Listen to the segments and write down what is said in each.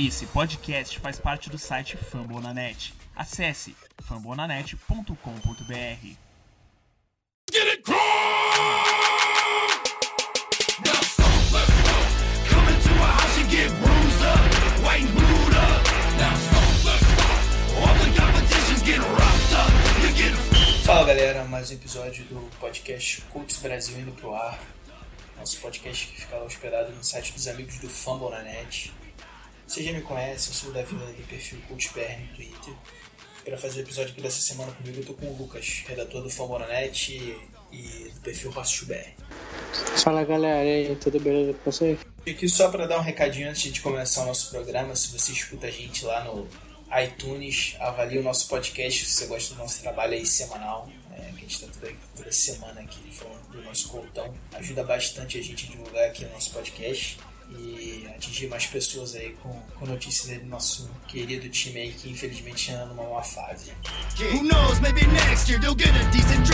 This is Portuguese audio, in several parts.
Esse podcast faz parte do site Fambonanet. Acesse fambonanet.com.br. Get it crunk! Now stop, let's go. Come into a house and get bruised up, white and blued up. Now stop, let's go. All the competitions get roughed up. You get Fala galera, mais um episódio do podcast Cults Brasil indo pro ar. Nosso podcast que fica hospedado no site dos amigos do Fumble na Net. Você já me conhece, eu sou o Davi do perfil CultsBR no Twitter. Para fazer o episódio aqui dessa semana comigo, eu tô com o Lucas, redator do Fumble na Net e, e do perfil RossBR. Fala galera, e aí, tudo beleza com vocês? E aqui só para dar um recadinho antes de começar o nosso programa, se você escuta a gente lá no iTunes, avalie o nosso podcast se você gosta do nosso trabalho aí semanal, é, que a gente está toda, toda semana aqui falando do nosso coltão. Ajuda bastante a gente a divulgar aqui o nosso podcast e atingir mais pessoas aí com, com notícias aí do nosso querido time aí que infelizmente anda numa má fase. Who knows, maybe next year they'll get a decent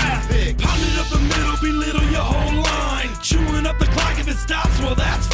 up the middle, belittle your whole line. Chewing up the clock if it stops, well, that's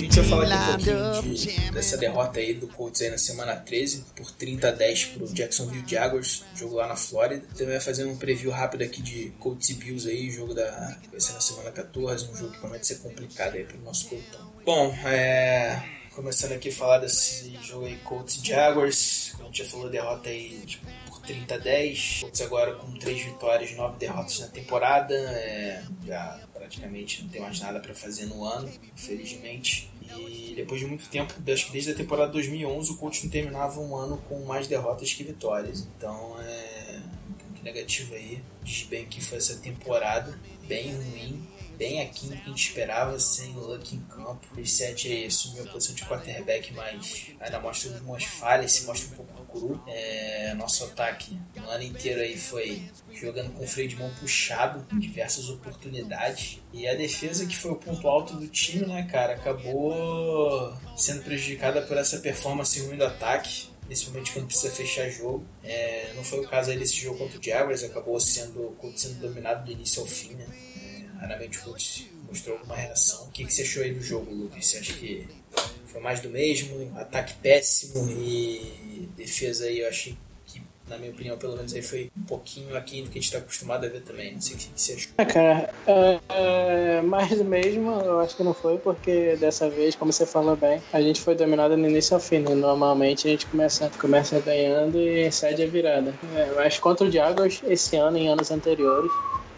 gente vai falar aqui um pouquinho de, dessa derrota aí do Colts aí na semana 13 por 30 a 10 pro Jacksonville Jaguars, jogo lá na Flórida. Também vai fazer um preview rápido aqui de Colts e Bills aí, jogo da que vai ser na semana 14, um jogo que promete ser complicado aí pro nosso Coltão. Bom, é, começando aqui a falar desse jogo aí Colts e Jaguars, a gente já falou, derrota aí tipo, por 30 a 10. Colts agora com 3 vitórias, 9 derrotas na temporada, é, já praticamente não tem mais nada para fazer no ano, infelizmente. E depois de muito tempo, acho que desde a temporada 2011, o Colts não terminava um ano com mais derrotas que vitórias. Então é um ponto negativo aí. Diz bem que foi essa temporada bem ruim, bem aqui do que a gente esperava, sem o Luck em campo. O Brissette aí assumiu a posição de quarterback, mas ainda mostra algumas falhas, se mostra um pouco cru. É, nosso ataque o ano inteiro aí foi jogando com freio de mão puxado, em diversas oportunidades. E a defesa, que foi o ponto alto do time, né, cara, acabou sendo prejudicada por essa performance ruim do ataque. Principalmente quando precisa fechar jogo. É, não foi o caso aí desse jogo contra o Jaguars, acabou sendo, sendo dominado do início ao fim, né? É, o Colts mostrou alguma reação. O que, que você achou aí do jogo, Lucas? Você acha que foi mais do mesmo? Ataque péssimo e defesa aí eu achei que, na minha opinião, pelo menos aí foi um pouquinho aqui do que a gente está acostumado a ver também. Não sei o que você achou. Ah, cara, é, é, mais do mesmo eu acho que não foi, porque dessa vez, como você falou bem, a gente foi dominado no início ao fim. Né? Normalmente a gente começa, começa ganhando e cede a virada. É, mas contra o Jaguars, esse ano e anos anteriores,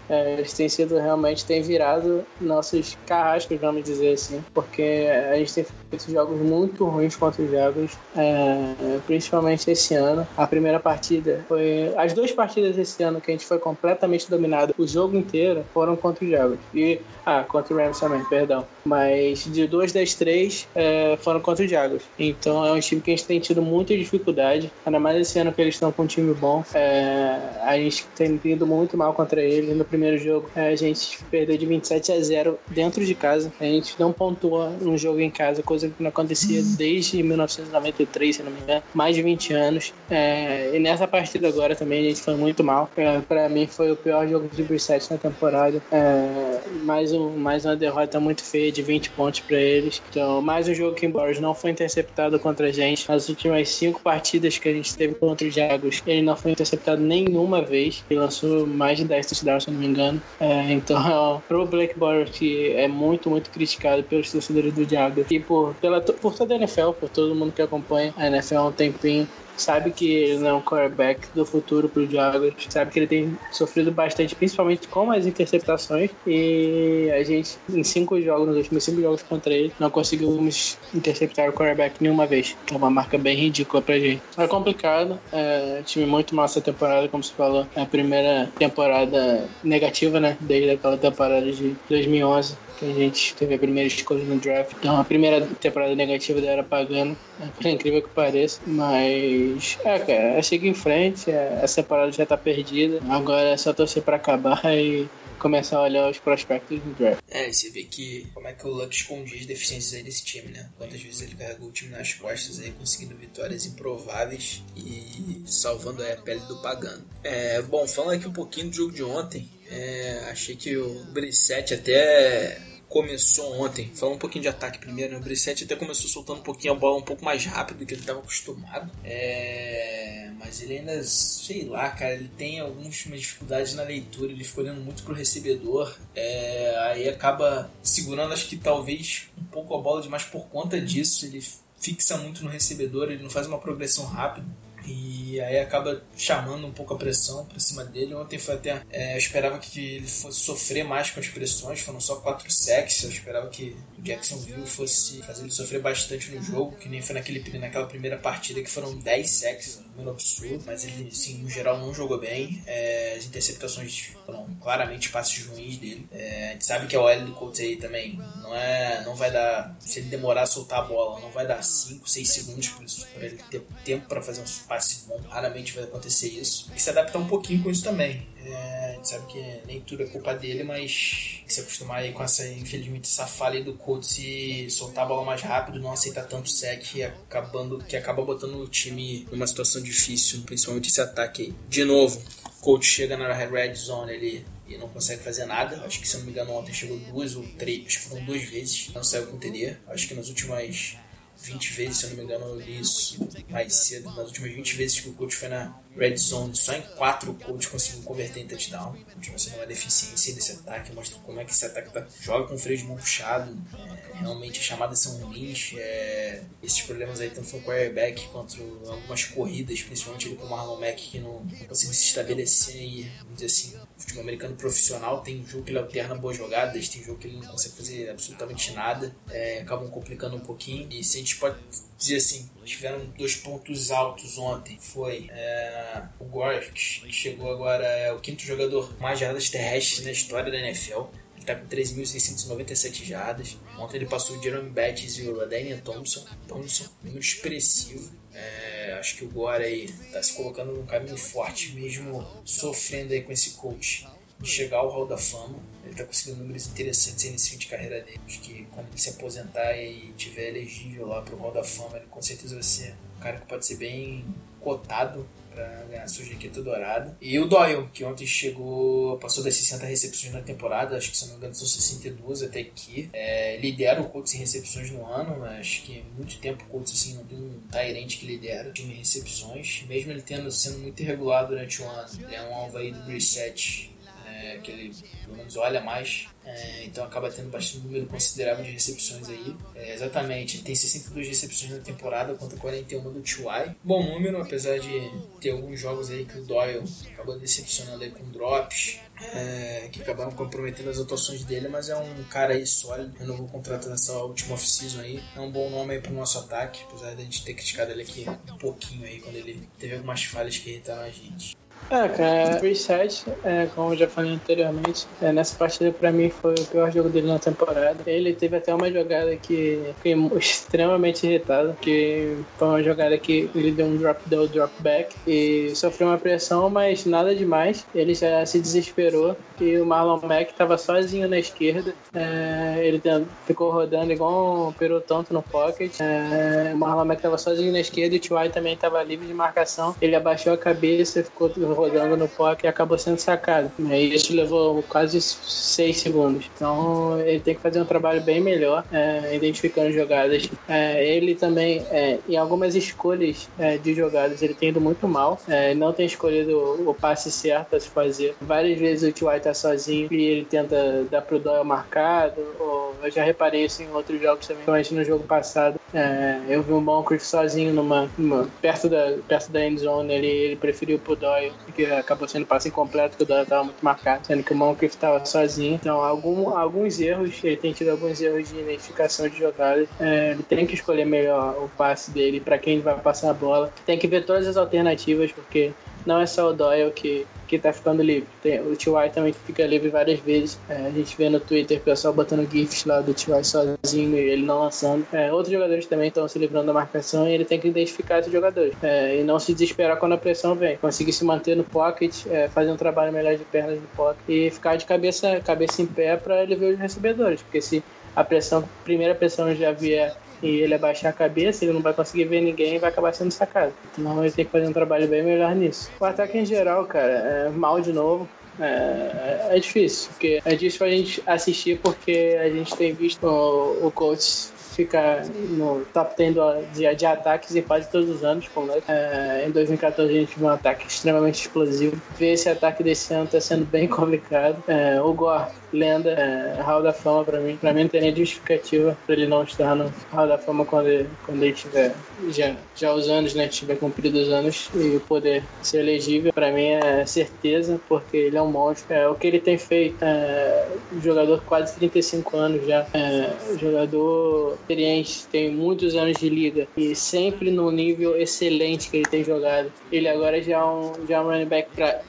é, eles têm sido realmente, têm virado nossos carrascos, vamos dizer assim, porque a gente tem feito jogos muito ruins contra os Jaguars, é, principalmente esse ano. A primeira partida foi. As duas partidas esse ano que a gente foi completamente dominado, o jogo inteiro, foram contra os Jaguars. E. Ah, contra o Rams também, perdão. Mas de duas das três é, foram contra os Jaguars. Então é um time que a gente tem tido muita dificuldade, ainda mais esse ano que eles estão com um time bom. É, a gente tem ido muito mal contra eles. No primeiro jogo é, a gente perdeu de 27 a 0 dentro de casa. A gente não pontua um jogo em casa, coisa que não acontecia desde 1993, se não me engano, mais de 20 anos. É, e nessa partida agora também a gente foi muito mal. É, para mim foi o pior jogo de Brissette na temporada. É, mais, um, mais uma derrota muito feia de 20 pontos para eles. Então, mais um jogo que, embora não foi interceptado contra a gente, nas últimas cinco partidas que a gente teve contra os Jaguars, ele não foi interceptado nenhuma vez. Ele lançou mais de 10 touchdowns, se não me engano. É, então, pro Blake Bortles, que é muito, muito criticado pelos torcedores do Jaguars e por, pela, por toda a NFL, por todo mundo que acompanha a NFL há um tempinho, sabe que ele não é um quarterback do futuro pro Jaguars, sabe que ele tem sofrido bastante, principalmente com as interceptações, e a gente, em cinco jogos, nos últimos cinco jogos contra ele, não conseguimos interceptar o quarterback nenhuma vez, é uma marca bem ridícula pra gente. É complicado, é, time muito mal essa temporada, como você falou, é a primeira temporada negativa, né, desde aquela temporada de 2011, que a gente teve a primeira escolha no draft. Então a primeira temporada negativa dela era pagando, né, por incrível que pareça. Mas é, cara, é seguir em frente, é, essa temporada já tá perdida. Agora é só torcer pra acabar e começar a olhar os prospectos do draft. É, e você vê que como é que o Luck escondia as deficiências aí desse time, né? Quantas vezes ele carregou o time nas costas aí, conseguindo vitórias improváveis e salvando aí a pele do pagano. É, bom, falando aqui um pouquinho do jogo de ontem, é, achei que o Brissette até começou ontem, falando um pouquinho de ataque primeiro, né? o Brissette até começou soltando um pouquinho a bola um pouco mais rápido do que ele estava acostumado. É... Mas ele ainda, sei lá, cara, ele tem algumas dificuldades na leitura, ele ficou olhando muito pro recebedor, é... aí acaba segurando, acho que talvez um pouco a bola demais por conta disso, ele fixa muito no recebedor, ele não faz uma progressão rápida. E aí acaba chamando um pouco a pressão pra cima dele. Ontem foi até. É, eu esperava que ele fosse sofrer mais com as pressões, foram só 4 sacks. Eu esperava que o Jacksonville fosse fazer ele sofrer bastante no jogo, que nem foi naquele, naquela primeira partida que foram 10 sacks, número absurdo. Mas ele, assim, no geral, não jogou bem. É, as interceptações foram claramente passes ruins dele. É, a gente sabe que a OL do Colts aí também não, é, não vai dar. Se ele demorar a soltar a bola, não vai dar 5, 6 segundos para ele ter tempo para fazer um passe bom. Raramente vai acontecer isso. Tem que se adaptar um pouquinho com isso também. É, a gente sabe que nem tudo é culpa dele, mas se acostumar aí com essa, infelizmente, essa falha do Colts e soltar a bola mais rápido, não aceitar tanto sec acabando, que acaba botando o time numa situação difícil, principalmente esse ataque aí. De novo, Colts chega na red zone ali e não consegue fazer nada. Acho que, se não me engano, ontem chegou duas ou três, acho que foram duas vezes, não saiu com TD. Acho que nas últimas 20 vezes, se eu não me engano, eu li isso mais cedo. Nas últimas 20 vezes que o coach foi na red zone, só em 4 o coach conseguiu converter em touchdown. Sendo uma deficiência desse ataque, mostra como é que esse ataque tá, joga com o freio de mão puxado. É, realmente as chamadas são ruins. É, esses problemas aí, tanto no quarterback quanto algumas corridas, principalmente ele com o Marlon Mack, que não, não conseguiu se estabelecer e, vamos dizer assim, futebol americano profissional. Tem jogo que ele alterna boas jogadas, tem jogo que ele não consegue fazer absolutamente nada. É, acabam complicando um pouquinho. E se a gente pode dizer assim, tiveram dois pontos altos ontem. Foi é, o Gore, que chegou agora, é o quinto jogador mais jardas terrestres na história da NFL. Ele está com 3.697 jardas. Ontem ele passou o Jerome Bettis e o Daniel Thompson. Thompson, número expressivo. É, acho que o Gore aí está se colocando num caminho forte, mesmo sofrendo aí com esse coach de chegar ao Hall da Fama. Ele está conseguindo números interessantes nesse fim de carreira dele. Acho que quando ele se aposentar e tiver elegível lá para o Hall da Fama, ele com certeza vai ser um cara que pode ser bem cotado para ganhar sua jaqueta dourada. E o Doyle, que ontem chegou, passou das 60 recepções na temporada, acho que se não me engano são 62 até aqui. É, lidera o Colts em recepções no ano, acho que muito tempo o Colts assim, não tem um Tyrant que lidera o time em recepções, mesmo ele tendo sendo muito irregular durante o ano. É um alvo aí do reset é, que ele pelo menos olha mais, é, então acaba tendo bastante número considerável de recepções aí. É, exatamente, tem 62 recepções na temporada contra 41 do T.Y. Bom número, apesar de ter alguns jogos aí que o Doyle acabou decepcionando aí com drops, é, que acabaram comprometendo as atuações dele, mas é um cara aí sólido, renovou o contrato nessa última off-season aí, é um bom nome aí pro nosso ataque, apesar de a gente ter criticado ele aqui um pouquinho aí, quando ele teve algumas falhas que irritaram a gente. É, cara, Reset, é, como eu já falei anteriormente, é, nessa partida pra mim foi o pior jogo dele na temporada. Ele teve até uma jogada que fiquei extremamente irritado, que foi uma jogada que ele deu um drop, deu drop back e sofreu uma pressão, mas nada demais. Ele já se desesperou e o Marlon Mack tava sozinho na esquerda. É, ele ficou rodando igual um peru tonto no pocket. É, o Marlon Mack tava sozinho na esquerda e o T.Y. também tava livre de marcação. Ele abaixou a cabeça, ficou rodando no pocket e acabou sendo sacado. E isso levou quase 6 segundos. Então ele tem que fazer um trabalho bem melhor, é, identificando jogadas. É, ele também, é, em algumas escolhas é, de jogadas, ele tem ido muito mal. É, não tem escolhido o, passe certo a se fazer. Várias vezes o T.Y. tá sozinho e ele tenta dar pro Doyle marcado. Ou eu já reparei isso em outros jogos também, principalmente no jogo passado. É, eu vi o Moncrief sozinho numa, numa, perto da perto da end zone, ele, ele preferiu pro Doyle que acabou sendo passe incompleto, que o Doyle estava muito marcado, sendo que o Moncrief estava sozinho. Então, algum, alguns erros, ele tem tido alguns erros de identificação de jogadas. É, ele tem que escolher melhor o passe dele para quem vai passar a bola. Tem que ver todas as alternativas, porque não é só o Doyle que, que tá ficando livre. Tem, o T.Y. também fica livre várias vezes. É, a gente vê no Twitter o pessoal botando GIFs lá do T.Y. sozinho e ele não lançando. É, outros jogadores também estão se livrando da marcação e ele tem que identificar esses jogadores. É, e não se desesperar quando a pressão vem. Conseguir se manter no pocket, é, fazer um trabalho melhor de pernas no pocket e ficar de cabeça, cabeça em pé para ele ver os recebedores. Porque se a pressão, primeira pressão já vier e ele abaixar a cabeça, ele não vai conseguir ver ninguém e vai acabar sendo sacado. Então ele tem que fazer um trabalho bem melhor nisso. O ataque em geral, cara, é mal de novo. É, é difícil, porque é difícil pra gente assistir porque a gente tem visto o, o coach fica no top 10 de, de ataques em quase todos os anos. Como é, em 2014 a gente viu um ataque extremamente explosivo. Ver esse ataque desse ano está sendo bem complicado. É, o Gore, lenda, é, Hall da Fama para mim. Para mim não tem nem justificativa para ele não estar no Hall da Fama quando ele, quando ele tiver já, já os anos, né? Tiver cumprido os anos e poder ser elegível. Para mim é certeza, porque ele é um monstro. É, o que ele tem feito, é, jogador quase 35 anos já, é, jogador experiente, tem muitos anos de liga e sempre no nível excelente que ele tem jogado. Ele agora já é um, já é um running back para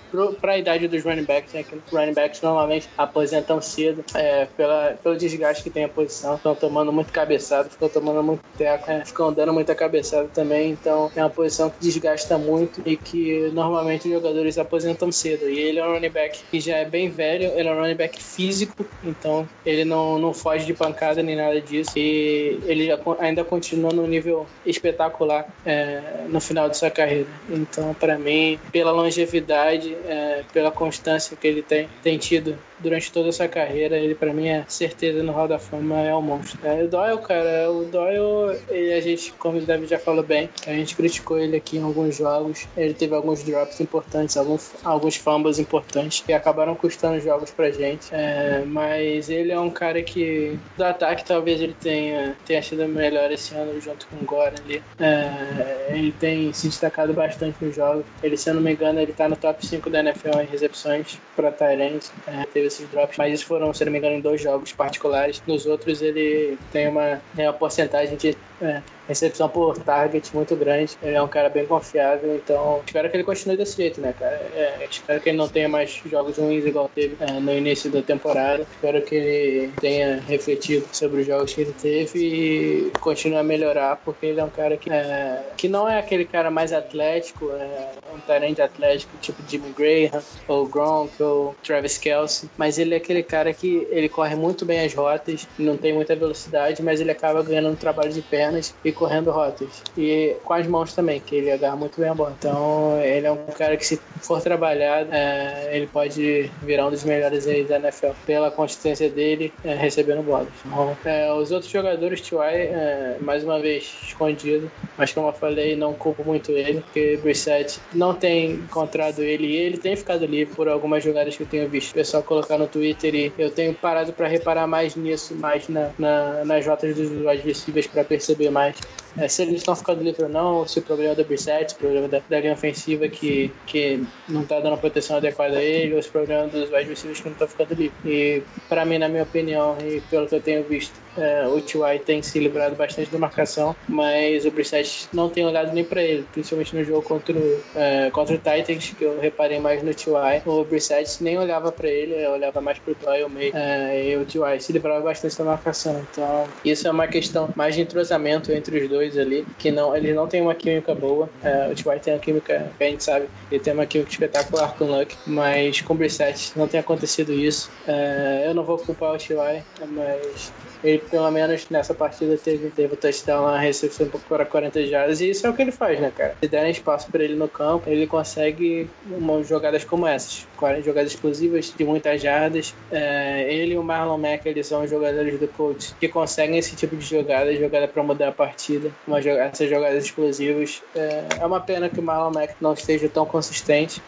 a idade dos running backs, né? Que os running backs normalmente aposentam cedo é, pela, pelo desgaste que tem a posição. Estão tomando muito cabeçado, ficam tomando muito teco, é, ficam dando muita cabeçada também. Então é uma posição que desgasta muito e que normalmente os jogadores aposentam cedo. E ele é um running back que já é bem velho, ele é um running back físico, então ele não, não foge de pancada nem nada disso. E ele ainda continua no nível espetacular é, no final de sua carreira. Então, para mim, pela longevidade, é, pela constância que ele tem, tem tido durante toda essa carreira, ele para mim é certeza no Hall da Fama é um monstro. É, o Doyle, cara, o Doyle, ele, a gente, como o David já falou bem, a gente criticou ele aqui em alguns jogos, ele teve alguns drops importantes, alguns, alguns fumbles importantes que acabaram custando jogos pra gente, é, mas ele é um cara que do ataque talvez ele tenha, tenha sido melhor esse ano junto com o Gore ali. É, ele tem se destacado bastante nos jogos, ele se eu não me engano ele tá no top 5 da NFL em recepções pra Tyrant, é, teve esses drops, mas isso foram, se não me engano, em dois jogos particulares. Nos outros ele tem uma, tem uma porcentagem de é, recepção por target muito grande. Ele é um cara bem confiável, então espero que ele continue desse jeito, né, cara? É, espero que ele não tenha mais jogos ruins igual teve é, no início da temporada. Espero que ele tenha refletido sobre os jogos que ele teve e continue a melhorar, porque ele é um cara que, é, que não é aquele cara mais atlético, é um talento atlético tipo Jimmy Graham, ou Gronk, ou Travis Kelsey, mas ele é aquele cara que ele corre muito bem as rotas, não tem muita velocidade, mas ele acaba ganhando um trabalho de pernas e correndo rotas. E com as mãos também, que ele agarra muito bem a bola. Então, ele é um cara que, se for trabalhado, é, ele pode virar um dos melhores aí da NFL pela consistência dele é, recebendo bolas. Então, é, os outros jogadores, T.Y., é, mais uma vez, escondido, mas como eu falei, não culpo muito ele, porque Brissett não tem encontrado ele e ele tem ficado livre por algumas jogadas que eu tenho visto o pessoal colocar no Twitter e eu tenho parado para reparar mais nisso, mais na, na, nas rotas dos adversários para perceber mais Thank you. É, se eles estão ficando livres ou não, se o problema é do Brissett, se o problema da, da linha ofensiva que, que não está dando a proteção adequada a ele, ou se o problema dos wide receivers que não estão ficando livres. E para mim, na minha opinião, e pelo que eu tenho visto, é, o T.Y. tem se livrado bastante da marcação, mas o Brissett não tem olhado nem para ele, principalmente no jogo contra o, é, contra o Titans, que eu reparei mais no T.Y. O Brissett nem olhava para ele, olhava mais para o Doyle meio, é, e o T.Y. se livrava bastante da marcação. Então, isso é uma questão mais de entrosamento entre os dois ali, que não, eles não têm uma química boa. É, o T.Y. tem uma química, que a gente sabe, ele tem uma química espetacular com o Luck, mas com o Brissett não tem acontecido isso. É, eu não vou culpar o T.Y., mas ele pelo menos nessa partida teve, teve o touchdown lá, recepção para 40 jardas, e isso é o que ele faz, né, cara? Se derem espaço para ele no campo, ele consegue umas jogadas como essas, jogadas explosivas de muitas jardas. É, ele e o Marlon Mack, eles são jogadores do coach que conseguem esse tipo de jogada, jogada para mudar a partida, uma, essas jogadas explosivas. É, é uma pena que o Marlon Mack não esteja tão consistente,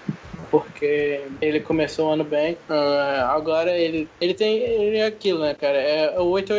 porque ele começou o ano bem. Uh, agora ele, ele tem ele é aquilo, né, cara? É o 8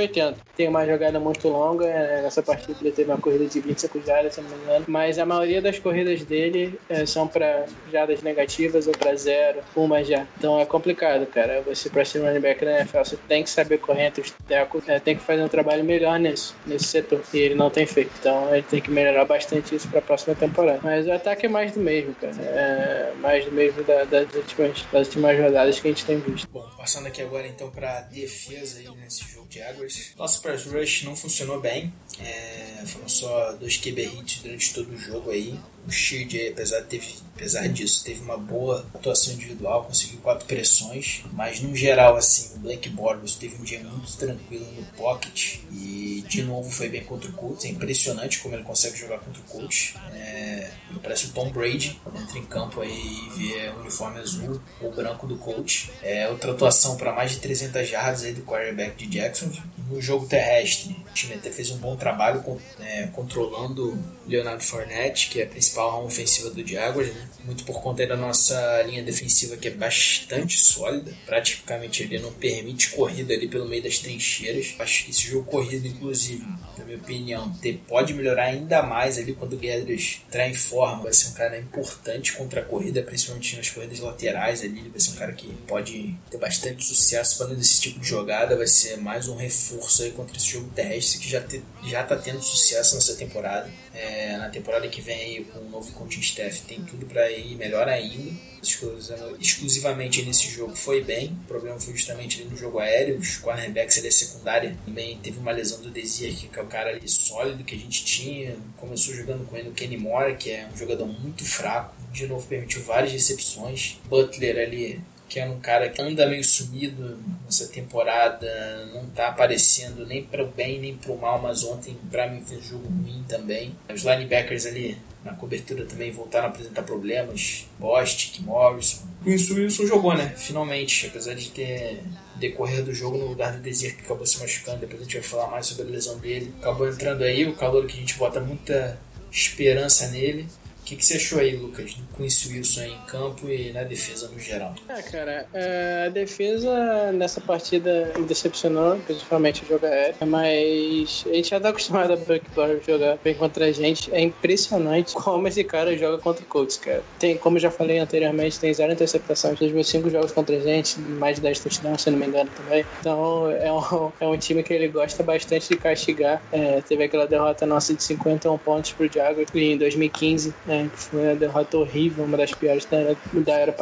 ou 80. tem uma jogada muito longa. É, nessa partida ele teve uma corrida de 25 jardas, se não me engano. Mas a maioria das corridas dele é, são para jardas negativas ou para zero, uma já. Então é complicado, cara. Você, para ser running back na NFL, você tem que saber correr entre os tecos, é, tem que fazer um trabalho melhor nisso, nesse setor. E ele não tem feito. Então ele tem que melhorar bastante isso para a próxima temporada. Mas o ataque é mais do mesmo, cara. É mais do mesmo da, das, últimas, das últimas rodadas que a gente tem visto. Bom, passando aqui agora então para defesa aí nesse jogo de Jaguars. Nosso rush não funcionou bem. É, foram só dois QB hits durante todo o jogo aí. O Shield, apesar, teve, apesar disso, teve uma boa atuação individual, conseguiu quatro pressões, mas no geral, assim, o Blake Bortles teve um dia muito tranquilo no pocket e de novo foi bem contra o Colts. É impressionante como ele consegue jogar contra o Colts. É, parece o Tom Brady entra em campo aí e vê o uniforme azul ou branco do Colts. É outra atuação para mais de 300 yards aí do quarterback de Jackson. No jogo terrestre, o time até fez um bom trabalho com, é, controlando Leonardo Fournette, que é a principal arma ofensiva do Jaguars, né? muito por conta da nossa linha defensiva que é bastante sólida, praticamente ele não permite corrida ali pelo meio das trincheiras. Acho que esse jogo corrido, inclusive, na minha opinião, pode melhorar ainda mais ali quando o Guedes entrar em forma. Vai ser um cara importante contra a corrida, principalmente nas corridas laterais ali. Ele vai ser um cara que pode ter bastante sucesso fazendo esse tipo de jogada. Vai ser mais um reforço aí contra esse jogo terrestre que já, te, já tá tendo sucesso nessa temporada. É, na temporada que vem aí com o novo coaching staff tem tudo para ir melhor ainda. Exclusivamente nesse jogo foi bem. O problema foi justamente ali no jogo aéreo. Os cornerbacks ali, a secundária também teve uma lesão do Desir, que é o cara ali sólido que a gente tinha. Começou jogando com ele o Kenny Moore, que é um jogador muito fraco. De novo permitiu várias recepções. Butler ali que é um cara que anda meio sumido nessa temporada, não tá aparecendo nem para o bem nem para o mal, mas ontem para mim fez jogo ruim também. Os linebackers ali na cobertura também voltaram a apresentar problemas, Bostic, Morrison. O Wilson jogou, né? Finalmente, apesar de ter decorrer do jogo no lugar do Desir que acabou se machucando, depois a gente vai falar mais sobre a lesão dele. Acabou entrando aí, o calor que a gente bota muita esperança nele. O que, que você achou aí, Lucas, com esse Wilson em campo e na defesa no geral? Ah, cara, é, a defesa nessa partida me decepcionou, principalmente o jogo aéreo, mas a gente já tá acostumado a Buckball jogar bem contra a gente. É impressionante como esse cara joga contra o Colts, cara. Tem, como eu já falei anteriormente, tem zero interceptações nos meus cinco jogos contra a gente, mais de 10 touchdowns, se não me engano também. Então é um, é um time que ele gosta bastante de castigar. É, teve aquela derrota nossa de 51 pontos pro Jaguars em 2015 né, que foi uma derrota horrível, uma das piores da era, da era.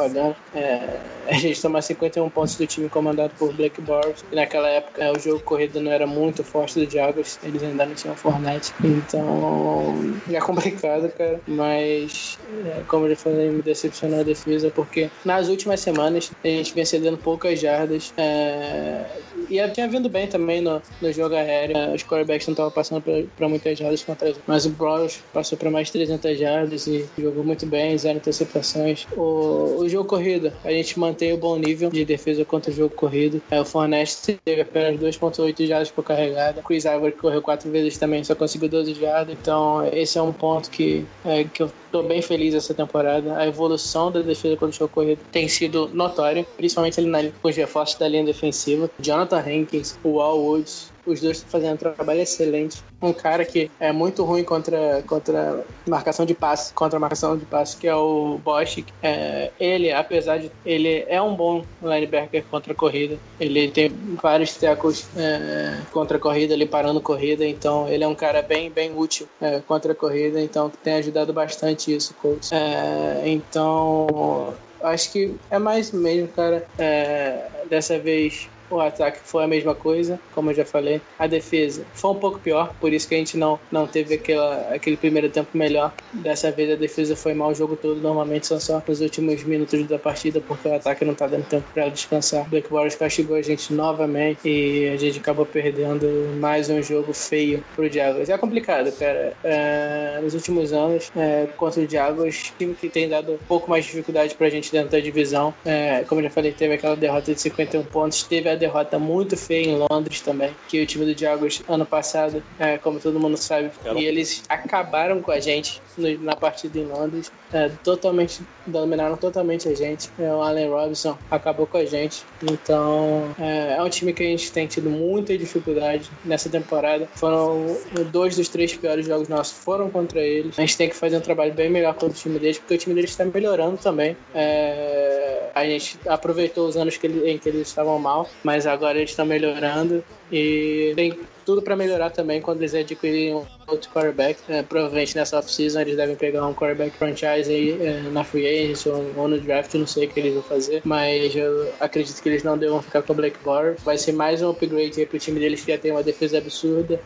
É, a gente tomar 51 pontos do time comandado por Blake Bortles, e naquela época é, o jogo corrido não era muito forte do Jaguars, eles ainda não tinham Fortnite, então é complicado, cara, mas é, como eu já falei, me decepcionou a defesa, porque nas últimas semanas a gente vem cedendo poucas jardas, é, e ela tinha vindo bem também no, no jogo aéreo. É, os quarterbacks não estavam passando para muitas jardas contra. Mas o Browns passou para mais 300 jardas e jogou muito bem, zero interceptações. O, o jogo corrido, a gente mantém o bom nível de defesa contra o jogo corrido. É, o Fornest teve apenas 2.8 jardas por carregada. Chris Ivory correu quatro vezes também, só conseguiu 12 jardas. Então esse é um ponto que, é, que eu Estou bem feliz essa temporada. A evolução da defesa contra o jogo corrido tem sido notória, principalmente ali na, com os reforços da linha defensiva. Jonathan Hankins, o Al Woods, os dois estão fazendo um trabalho excelente. Um cara que é muito ruim contra, contra marcação de passe, contra marcação de passe, que é o Bosch. É, ele, apesar de. Ele é um bom linebacker contra a corrida. Ele tem vários tackles é, contra a corrida, ele parando corrida. Então, ele é um cara bem, bem útil é, contra a corrida. Então, tem ajudado bastante isso, coach. É, então, acho que é mais mesmo, cara. É, dessa vez o ataque foi a mesma coisa, como eu já falei. A defesa foi um pouco pior, por isso que a gente não, não teve aquela, aquele primeiro tempo melhor. Dessa vez a defesa foi mal o jogo todo. Normalmente são só nos últimos minutos da partida, porque o ataque não tá dando tempo para descansar. Black Warriors castigou a gente novamente e a gente acabou perdendo mais um jogo feio pro Jaguars. É complicado, cara. É, nos últimos anos, é, contra o Jaguars, time que tem dado um pouco mais de dificuldade pra gente dentro da divisão. É, como eu já falei, teve aquela derrota de 51 pontos, teve a derrota muito feia em Londres também, que o time do Jaguars ano passado, é, como todo mundo sabe, e eles acabaram com a gente no, na partida em Londres, é, totalmente dominaram totalmente a gente. É, o Allen Robinson acabou com a gente, então é, é um time que a gente tem tido muita dificuldade nessa temporada. Foram dois dos três piores jogos nossos foram contra eles. A gente tem que fazer um trabalho bem melhor contra o time deles, porque o time deles está melhorando também. É, a gente aproveitou os anos que ele, em que eles estavam mal, mas agora eles estão melhorando e tem tudo para melhorar também quando eles adquirirem outro quarterback. É, provavelmente nessa off-season eles devem pegar um quarterback franchise aí é, na free agency ou, ou, no draft, não sei o que eles vão fazer, mas eu acredito que eles não devam ficar com o Black Bar. Vai ser mais um upgrade aí pro time deles que já tem uma defesa absurda,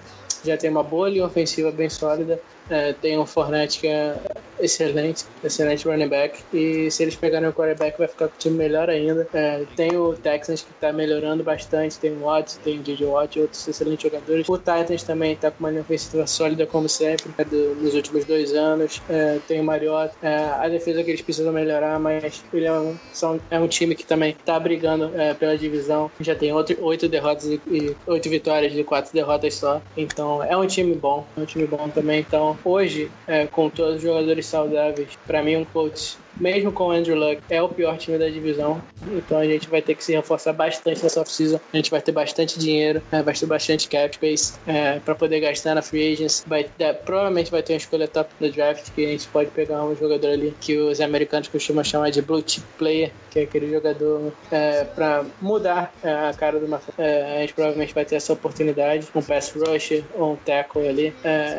já tem uma boa linha ofensiva bem sólida é, tem um Fortnite que é excelente, excelente running back. E se eles pegarem o quarterback, vai ficar com o time melhor ainda. É, tem o Texans que está melhorando bastante, tem o Watts, tem o DJ outros excelentes jogadores. O Titans também está com uma linha ofensiva sólida, como sempre, é do, nos últimos dois anos. É, tem o Mariota. É, a defesa que eles precisam melhorar, mas ele é um, são, é um time que também está brigando é, pela divisão. Já tem outro, oito derrotas e, e oito vitórias de quatro derrotas só. Então é um time bom, é um time bom também. Então hoje, é, com todos os jogadores saudáveis, para mim um coach mesmo com o Andrew Luck, é o pior time da divisão. Então a gente vai ter que se reforçar bastante nessa off-season. A gente vai ter bastante dinheiro, é, vai ter bastante cap space é, para poder gastar na free agents. Vai, é, provavelmente vai ter uma escolha top no draft que a gente pode pegar um jogador ali que os americanos costumam chamar de blue chip player, que é aquele jogador é, para mudar é, a cara do uma. É, a gente provavelmente vai ter essa oportunidade, um pass rusher ou um tackle ali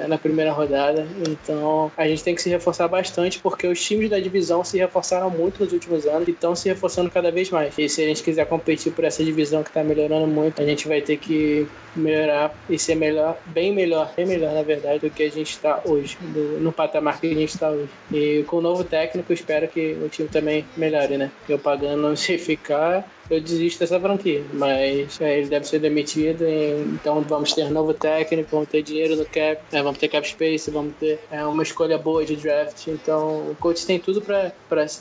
na primeira rodada. Então a gente tem que se reforçar bastante porque os times da divisão se reforçaram muito nos últimos anos e estão se reforçando cada vez mais. E se a gente quiser competir por essa divisão que está melhorando muito, a gente vai ter que melhorar e ser melhor, bem melhor, bem melhor na verdade do que a gente está hoje, do, no patamar que a gente está hoje. E com o novo técnico, espero que o time também melhore, né? Eu pagando se ficar, eu desisto dessa franquia, mas é, ele deve ser demitido, então vamos ter novo técnico, vamos ter dinheiro no cap, é, vamos ter cap space, vamos ter é, uma escolha boa de draft, então o coach tem tudo para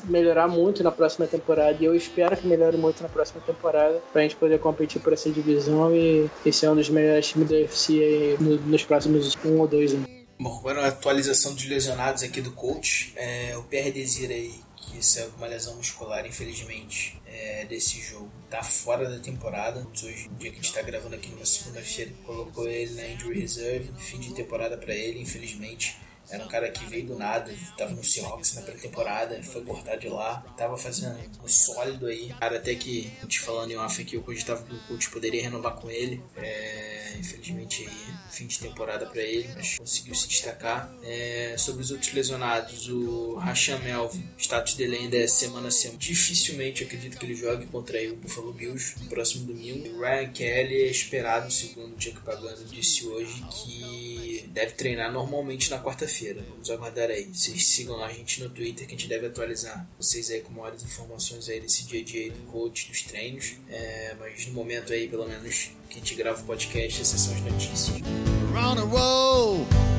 melhorar muito na próxima temporada e eu espero que melhore muito na próxima temporada para a gente poder competir por essa divisão e, e ser um dos melhores times da UFC no, nos próximos um ou dois anos. Bom, agora a atualização dos lesionados aqui do coach. É, o PR Desir aí, que saiu com uma lesão muscular, infelizmente, é, desse jogo. Tá fora da temporada. Hoje, no dia que a gente está gravando aqui numa segunda-feira, colocou ele na injury reserve, fim de temporada para ele, infelizmente. Era um cara que veio do nada, tava no Seahawks na pré-temporada, foi cortado de lá, tava fazendo um sólido aí. Cara, até que, te falando em off aqui, eu cogitava que o coach poderia renovar com ele. É, infelizmente fim de temporada para ele, mas conseguiu se destacar. É, sobre os outros lesionados, o Rasham Melvin, status dele ainda é semana a semana. Dificilmente acredito que ele jogue contra o Buffalo Bills no próximo domingo. O Ryan Kelly é esperado, segundo o Chuck Pagano disse hoje, que deve treinar normalmente na quarta-feira feira Vamos aguardar aí. Vocês sigam a gente no Twitter que a gente deve atualizar vocês aí com maiores informações aí desse dia a dia do coach, dos treinos. É, mas no momento aí, pelo menos, que a gente grava o podcast, essas são as notícias.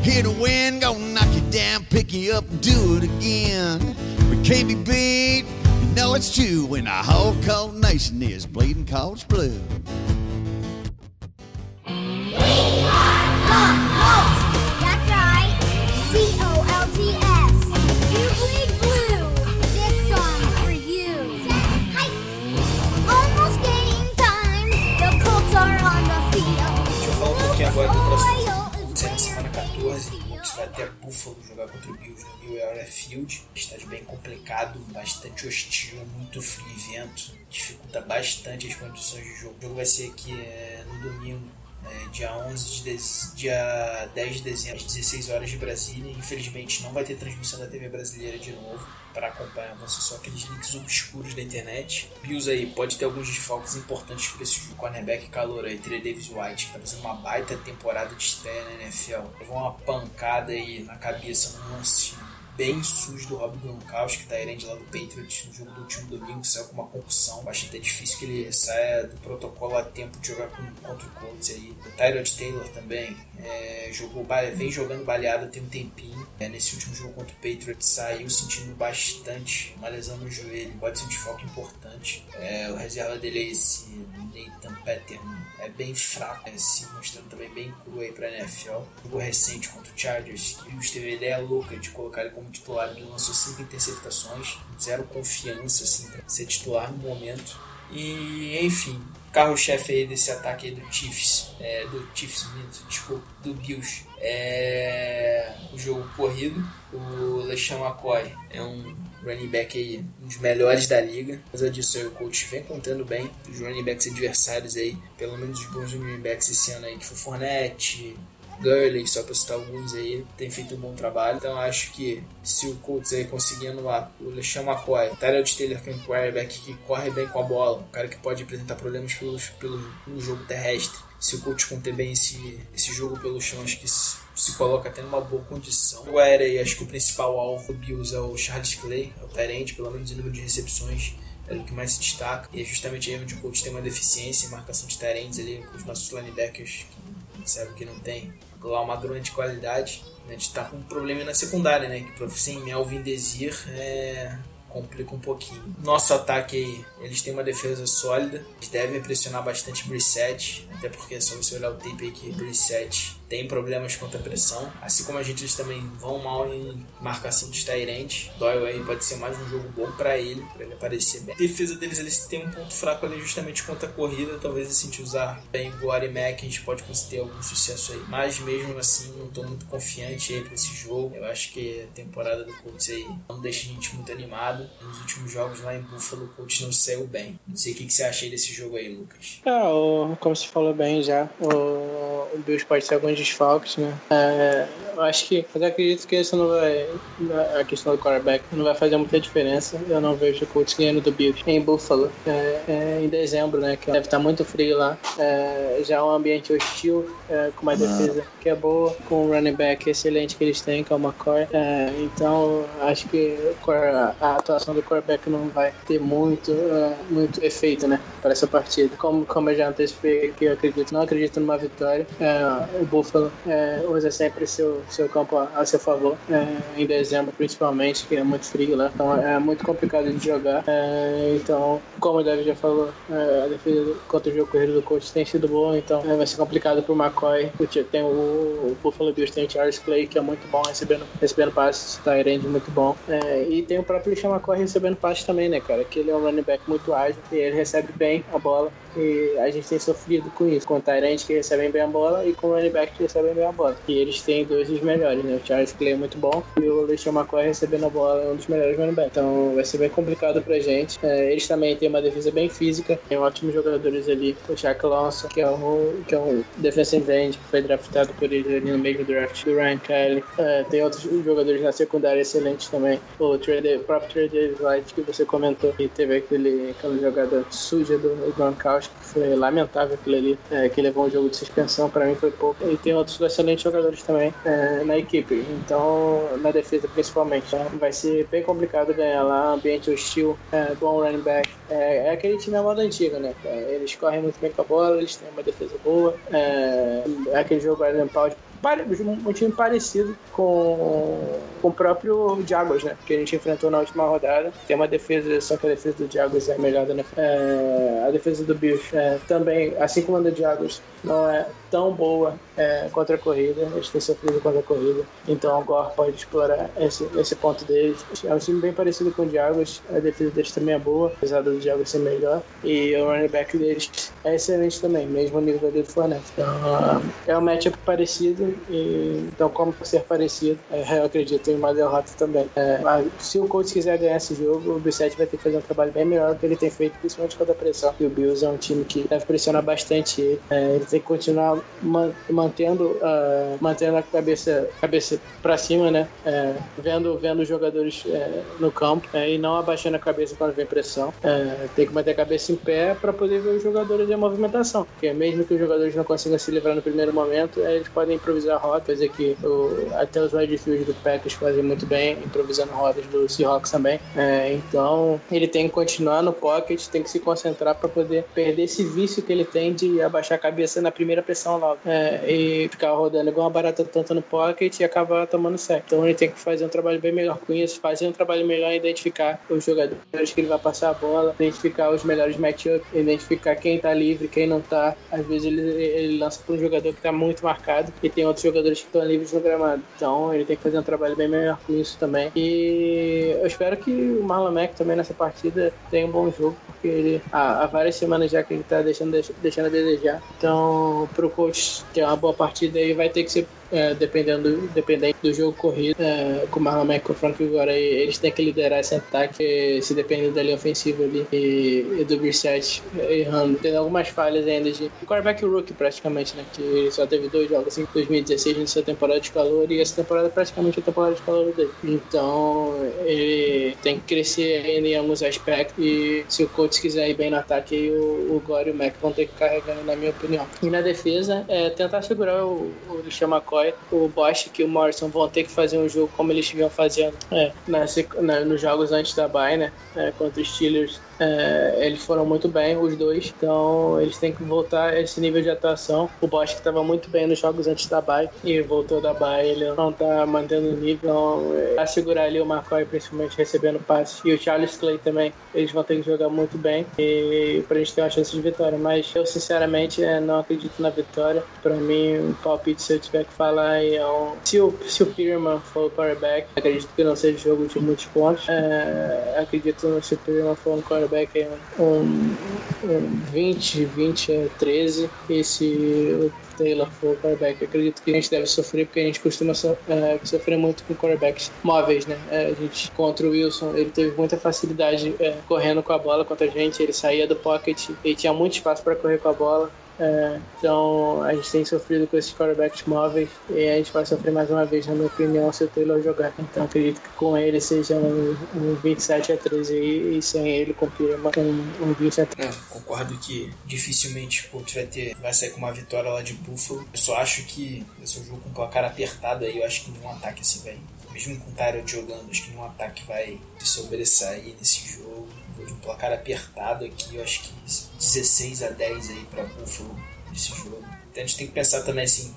Hear the wind, gonna knock you down, pick you up, do it again. We can't be beat, you know it's true when the whole cold nation is bleeding college blue. That's vai até Buffalo jogar contra o Bills no New Era Field. Estádio bem complicado, bastante hostil, muito frio e vento. Dificulta bastante as condições de jogo. O jogo vai ser aqui é, no domingo, é, dia 11 de dez- dia 10 de dezembro, às 16 horas de Brasília. Infelizmente não vai ter transmissão da TV brasileira de novo. Para acompanhar, ser só aqueles links obscuros da internet. Bills aí pode ter alguns desfalques importantes para esse jogo. Cornerback calor aí, Trey Davis White, que tá fazendo uma baita temporada de estreia na NFL. Levou uma pancada aí na cabeça no lance bem sujo do Rob Gronkowski, que tá herente lá do Patriots no jogo do último domingo, saiu com uma concussão. Acho até difícil que ele saia do protocolo a tempo de jogar com, contra o Colts aí. O Tyrod Taylor também é, jogou, vem jogando baleado tem um tempinho. É, nesse último jogo contra o Patriots saiu sentindo bastante uma lesão no joelho, pode ser um desfoque importante. É, o reserva dele é esse Nathan Patterson, é bem fraco, é, se mostrando também bem cru aí pra NFL. Jogo recente contra o Chargers, que teve a ideia louca de colocar ele como titular, ele lançou cinco interceptações, zero confiança assim, pra ser titular no momento. E enfim, carro-chefe aí desse ataque aí do Chiefs, é, do Chiefs, desculpa, do Bills, é o jogo corrido. O LeSean McCoy é um running back aí, um dos melhores da liga. Apesar disso o coach vem contando bem dos running backs adversários aí, pelo menos os bons running backs esse ano aí, que foi Fournette, Gurley, só para citar alguns aí, tem feito um bom trabalho. Então acho que se o Colts aí conseguir anular o LeSean McCoy, Tyrell Taylor, que é um quarterback que corre bem com a bola, um cara que pode apresentar problemas pelos, pelo, no jogo terrestre, se o Colts conter bem esse, esse jogo pelo chão, acho que se, coloca até numa boa condição. O aéreo, acho que o principal alvo do Bills é o Charles Clay, é o Tyrant, pelo menos em número de recepções é o que mais se destaca. E é justamente aí onde o coach tem uma deficiência em marcação de Tyrants ali, com os nossos linebackers, sabe que não tem lá uma grande qualidade. A gente tá com um problema na secundária, né? Que sem Melvin Desir é, complica um pouquinho. Nosso ataque aí, eles têm uma defesa sólida, eles devem pressionar bastante Brissette, até porque é só você olhar o tape aí que Brissette tem problemas contra a pressão. Assim como a gente eles também vão mal em marcação de Tyrant. Doyle aí pode ser mais um jogo bom para ele, para ele aparecer bem. A defesa deles eles têm um ponto fraco ali justamente contra a corrida. Talvez assim de usar bem o Ari Mac, a gente pode conseguir algum sucesso aí. Mas mesmo assim, não estou muito confiante aí para esse jogo. Eu acho que a temporada do Colts aí não deixa a gente muito animado. Nos últimos jogos lá em Buffalo, o Colts não saiu bem. Não sei o que, que você acha aí desse jogo aí, Lucas. É, o, como você falou bem já, o, o Bills pode ser alguns desfalques, né? É, eu acho que, mas eu acredito que isso não vai, a questão do quarterback não vai fazer muita diferença. Eu não vejo o Colts ganhando do Bills em Buffalo é, é, em dezembro, né? Que deve estar muito frio lá. É, já é um ambiente hostil, é, com uma defesa que é boa, com um running back excelente que eles têm, que é o McCoy. É, então, acho que a atuação do quarterback não vai ter muito, muito efeito, né? Para essa partida. Como, como eu já antecipei aqui, eu acredito, não acredito numa vitória. O Buffalo é, usa sempre seu, seu campo a, a seu favor, é, em dezembro principalmente, que é muito frio lá, então é muito complicado de jogar. É, então, como o David já falou, é, a defesa contra o jogo corrido do coach tem sido boa, então é, vai ser complicado pro McCoy. Tem o, o Buffalo Bills, tem o Charles Clay, que é muito bom recebendo, recebendo passes, tá Tyrande muito bom. É, e tem o próprio Lishan McCoy recebendo passes também, né, cara? Que ele é um running back muito ágil e ele recebe bem a bola. E a gente tem sofrido com isso, com o Tyrande que recebem bem a bola e com o running back que recebem bem a bola. E eles têm dois dos melhores, né? O Charles Clay é muito bom e o Christian McCoy recebendo a bola é um dos melhores running backs. Então vai ser bem complicado pra gente. É, eles também têm uma defesa bem física, tem ótimos jogadores ali. O Shaq Lawson, que é um, que é um defensive end, que foi draftado por eles ali no meio do draft. Do Ryan Kelly. É, tem outros jogadores na secundária excelentes também. O, Trade, o próprio Trey White, que você comentou, que teve aquele, aquela jogada suja do Foi lamentável aquilo ali, é, que levou um jogo de suspensão, para mim foi pouco. E tem outros excelentes jogadores também é, na equipe, então na defesa principalmente. Né? Vai ser bem complicado ganhar lá, ambiente hostil, é, bom running back. É, é aquele time à moda antiga, né? É, eles correm muito bem com a bola, eles têm uma defesa boa. É, é aquele jogo Iron Paul um time parecido com, com o próprio Jaguars, né? Que a gente enfrentou na última rodada. Tem uma defesa, só que a defesa do Jaguars é melhor da é, A defesa do Bills é, também, assim como a do Jaguars, não é tão boa é, contra a corrida, eles têm sofrido contra a corrida, então o Gore pode explorar esse, esse ponto deles. É um time bem parecido com o Diagos, a defesa deles também é boa, apesar do Diagos ser melhor, e o running back deles é excelente também, mesmo nível do Fournette. Então, é um matchup parecido, e, então como ser parecido, é, eu acredito em uma derrota também. É, se o Colts quiser ganhar esse jogo, o Bissett vai ter que fazer um trabalho bem melhor do que ele tem feito, principalmente contra a pressão, e o Bills é um time que deve pressionar bastante ele, é, ele tem que continuar mantendo, ah, mantendo a cabeça, cabeça para cima, né? É, vendo, vendo os jogadores é, no campo é, e não abaixando a cabeça quando vem pressão. É, tem que manter a cabeça em pé para poder ver os jogadores em movimentação. Porque mesmo que os jogadores não consigam se livrar no primeiro momento, eles podem improvisar rotas, que o- até os wide receivers do Packers fazem muito bem, improvisando rotas do Seahawks também. É, então ele tem que continuar no pocket, tem que se concentrar para poder perder esse vício que ele tem de abaixar a cabeça na primeira logo é, e ficar rodando igual uma barata tonta no pocket e acabar tomando sec. Então ele tem que fazer um trabalho bem melhor com isso, fazer um trabalho melhor em identificar os jogadores que ele vai passar a bola, identificar os melhores matchups, identificar quem tá livre, quem não tá. Às vezes ele, ele lança para um jogador que tá muito marcado e tem outros jogadores que estão livres no gramado. Então ele tem que fazer um trabalho bem melhor com isso também. E eu espero que o Marlon Mack também nessa partida tenha um bom jogo, porque ele há, há várias semanas já que ele tá deixando, deixando a desejar. Então, pro coach ter uma boa partida aí, vai ter que ser é, dependendo, dependendo do jogo corrido, é, com o Marlon Mack e o Frank agora eles têm que liderar esse ataque, se dependendo da linha ofensiva ali e, e do Brissett errando. Tem algumas falhas ainda de quarterback rookie praticamente, né? Que só teve dois jogos assim, 2016 nessa temporada de calor e essa temporada é praticamente a temporada de calor dele. Então ele tem que crescer ainda em alguns aspectos e se o coach quiser ir bem no ataque, o, o Gore e o Mack vão ter que carregar, na minha opinião. E na defesa, é tentar segurar o, o Christian O Bosch e o Morrison vão ter que fazer um jogo como eles vinham fazendo é, na, sequ- na- nos jogos antes da bye, né? É, contra os Steelers. É, eles foram muito bem, os dois. Então eles têm que voltar a esse nível de atuação. O Bosch que estava muito bem nos jogos antes da bye e voltou da bye, ele não tá mantendo o nível. Então, é, pra segurar ali o McCoy, principalmente recebendo passe. E o Charles Clay também, eles vão ter que jogar muito bem e pra gente ter uma chance de vitória. Mas eu, sinceramente, é, não acredito na vitória. Pra mim, o palpite, se eu tiver que falar, é um... se, o, se o Peterman for o quarterback, acredito que não seja jogo de muitos pontos. É, acredito se o Peterman for um quarterback, um, um 20, 20 a 13. E se o Taylor for o quarterback, acredito que a gente deve sofrer, porque a gente costuma so- é, sofrer muito com quarterbacks móveis, né? É, a gente, contra o Wilson, ele teve muita facilidade é, correndo com a bola contra a gente, ele saía do pocket, ele tinha muito espaço para correr com a bola. É, então a gente tem sofrido com esses quarterbacks móveis e a gente vai sofrer mais uma vez, na minha opinião, se o Taylor jogar. Então acredito que com ele seja um, um 27 a 13 aí, e sem ele Pierma um, um 20 a 13. É, concordo que dificilmente o Colts vai ter vai sair com uma vitória lá de Buffalo. Eu só acho que um jogo com um placar apertado aí, eu acho que nenhum ataque assim vai. Mesmo com o Tyrod jogando, acho que nenhum ataque vai sobressair nesse jogo. De um placar apertado aqui, eu acho que 16 a 10 aí pra Buffalo nesse jogo. Então a gente tem que pensar também assim,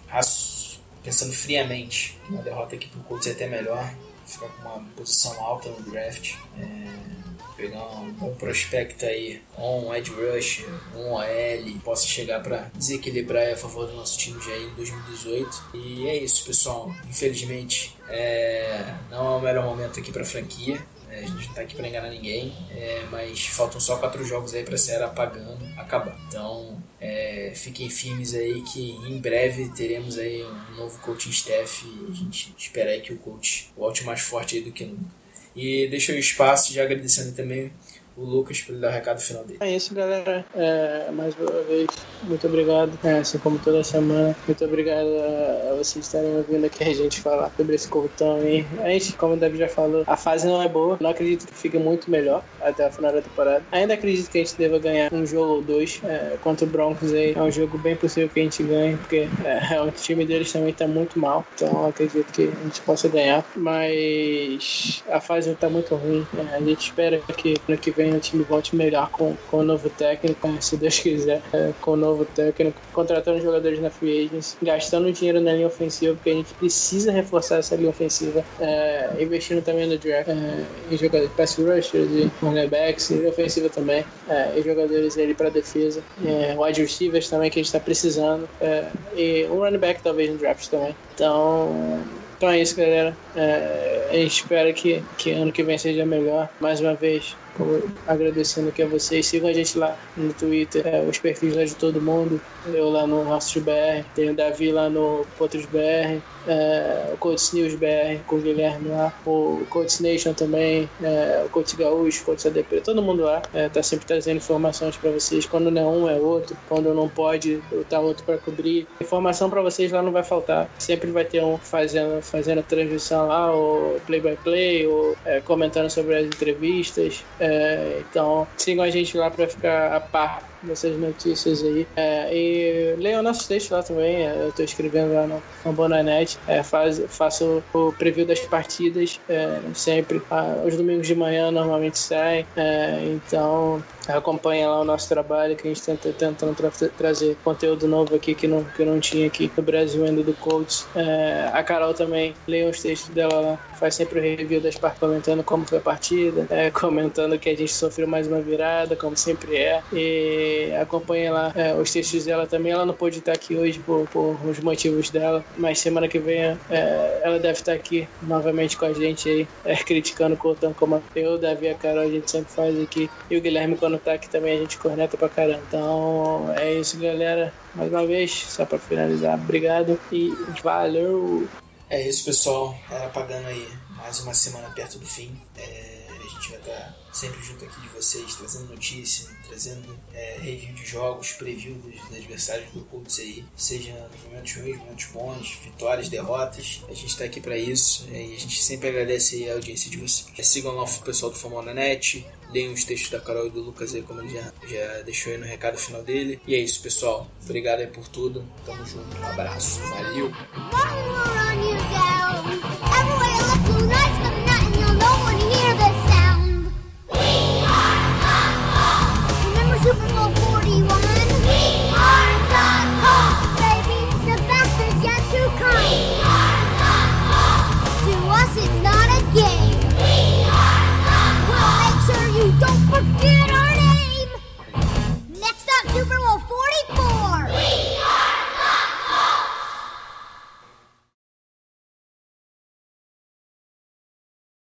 pensando friamente. Uma derrota aqui pro Colts é até melhor. Ficar com uma posição alta no draft. É, pegar um bom prospecto aí, um Ed Rush, um OL, possa chegar para desequilibrar a favor do nosso time já em 2018. E é isso, pessoal. Infelizmente, é, não é o melhor momento aqui para franquia. A gente não tá aqui para enganar ninguém, é, mas faltam só quatro jogos aí para a série apagando, acabar. Então, é, fiquem firmes aí que em breve teremos aí um novo coaching staff e a gente espera aí que o coach volte mais forte aí do que nunca. E deixa o espaço, já agradecendo também o Lucas por dar o recado final dele. É isso, galera. É, mais uma vez, muito obrigado. É, assim como toda semana, muito obrigado a, vocês estarem ouvindo aqui a gente falar sobre esse coltão aí. A gente, como o Davi já falou, a fase não é boa. Não acredito que fique muito melhor até a final da temporada. Ainda acredito que a gente deva ganhar um jogo ou dois é, contra o Broncos aí. É um jogo bem possível que a gente ganhe, porque é, o time deles também tá muito mal. Então acredito que a gente possa ganhar. Mas a fase tá muito ruim. É, a gente espera que ano que vem o time volte melhor com, com o novo técnico, né, se Deus quiser, é, com o novo técnico, contratando jogadores na free agents, gastando dinheiro na linha ofensiva, porque a gente precisa reforçar essa linha ofensiva, é, investindo também no draft, é, em jogadores pass rushers e cornerbacks, linha ofensiva também, é, e jogadores ali para defesa, é, wide receivers também que a gente está precisando, é, e um running back talvez no draft também. Então, então é isso, galera. É, a gente espera que, que ano que vem seja melhor. Mais uma vez, agradecendo aqui a vocês. Sigam a gente lá no Twitter, é, os perfis lá de todo mundo. Eu lá no Rostos BR, tem o Davi lá no Potros BR, é, o Coach News BR com o Guilherme lá, o Coach Nation também, é, o Coach Gaúcho, o Coach ADP, todo mundo lá é, tá sempre trazendo informações para vocês. Quando não é um, é outro. Quando não pode, tá outro para cobrir. Informação para vocês lá não vai faltar. Sempre vai ter um fazendo, fazendo a transmissão lá, ou play by play, ou é, comentando sobre as entrevistas. É, então sigam a gente lá para ficar a par dessas notícias aí. É, e leiam nossos textos lá também. É, eu estou escrevendo lá no Fambonanet. É, faz, faço o preview das partidas é, sempre. Ah, os domingos de manhã normalmente saem. É, então acompanha lá o nosso trabalho que a gente tenta tentando tra trazer conteúdo novo aqui que não, que não tinha aqui no Brasil ainda do Colts. É, a Carol também lê os textos dela lá, faz sempre o review das partes comentando como foi a partida, comentando que a gente sofreu mais uma virada, como sempre é. E acompanha lá é, os textos dela também. Ela não pôde estar aqui hoje por, por os motivos dela, mas semana que vem é, ela deve estar aqui novamente com a gente aí, é, criticando o Colton como eu, Davi e a Carol, a gente sempre faz aqui. E o Guilherme quando tá aqui também a gente corneta pra caramba. Então é isso, galera. Mais uma vez, só pra finalizar, obrigado e valeu! É isso, pessoal. Era pagando aí mais uma semana perto do fim. É, a gente vai estar sempre junto aqui de vocês, trazendo notícia, trazendo é, review de jogos, preview dos, adversários do Colts aí, seja nos momentos ruins, momentos bons, vitórias, derrotas. A gente está aqui para isso é, e a gente sempre agradece a audiência de vocês. É, sigam lá o pessoal do Famona Net, leiam os textos da Carol e do Lucas aí, como ele já, já deixou aí no recado final dele. E é isso, pessoal. Obrigado aí por tudo. Tamo junto. Um abraço. Valeu! போழைப்போ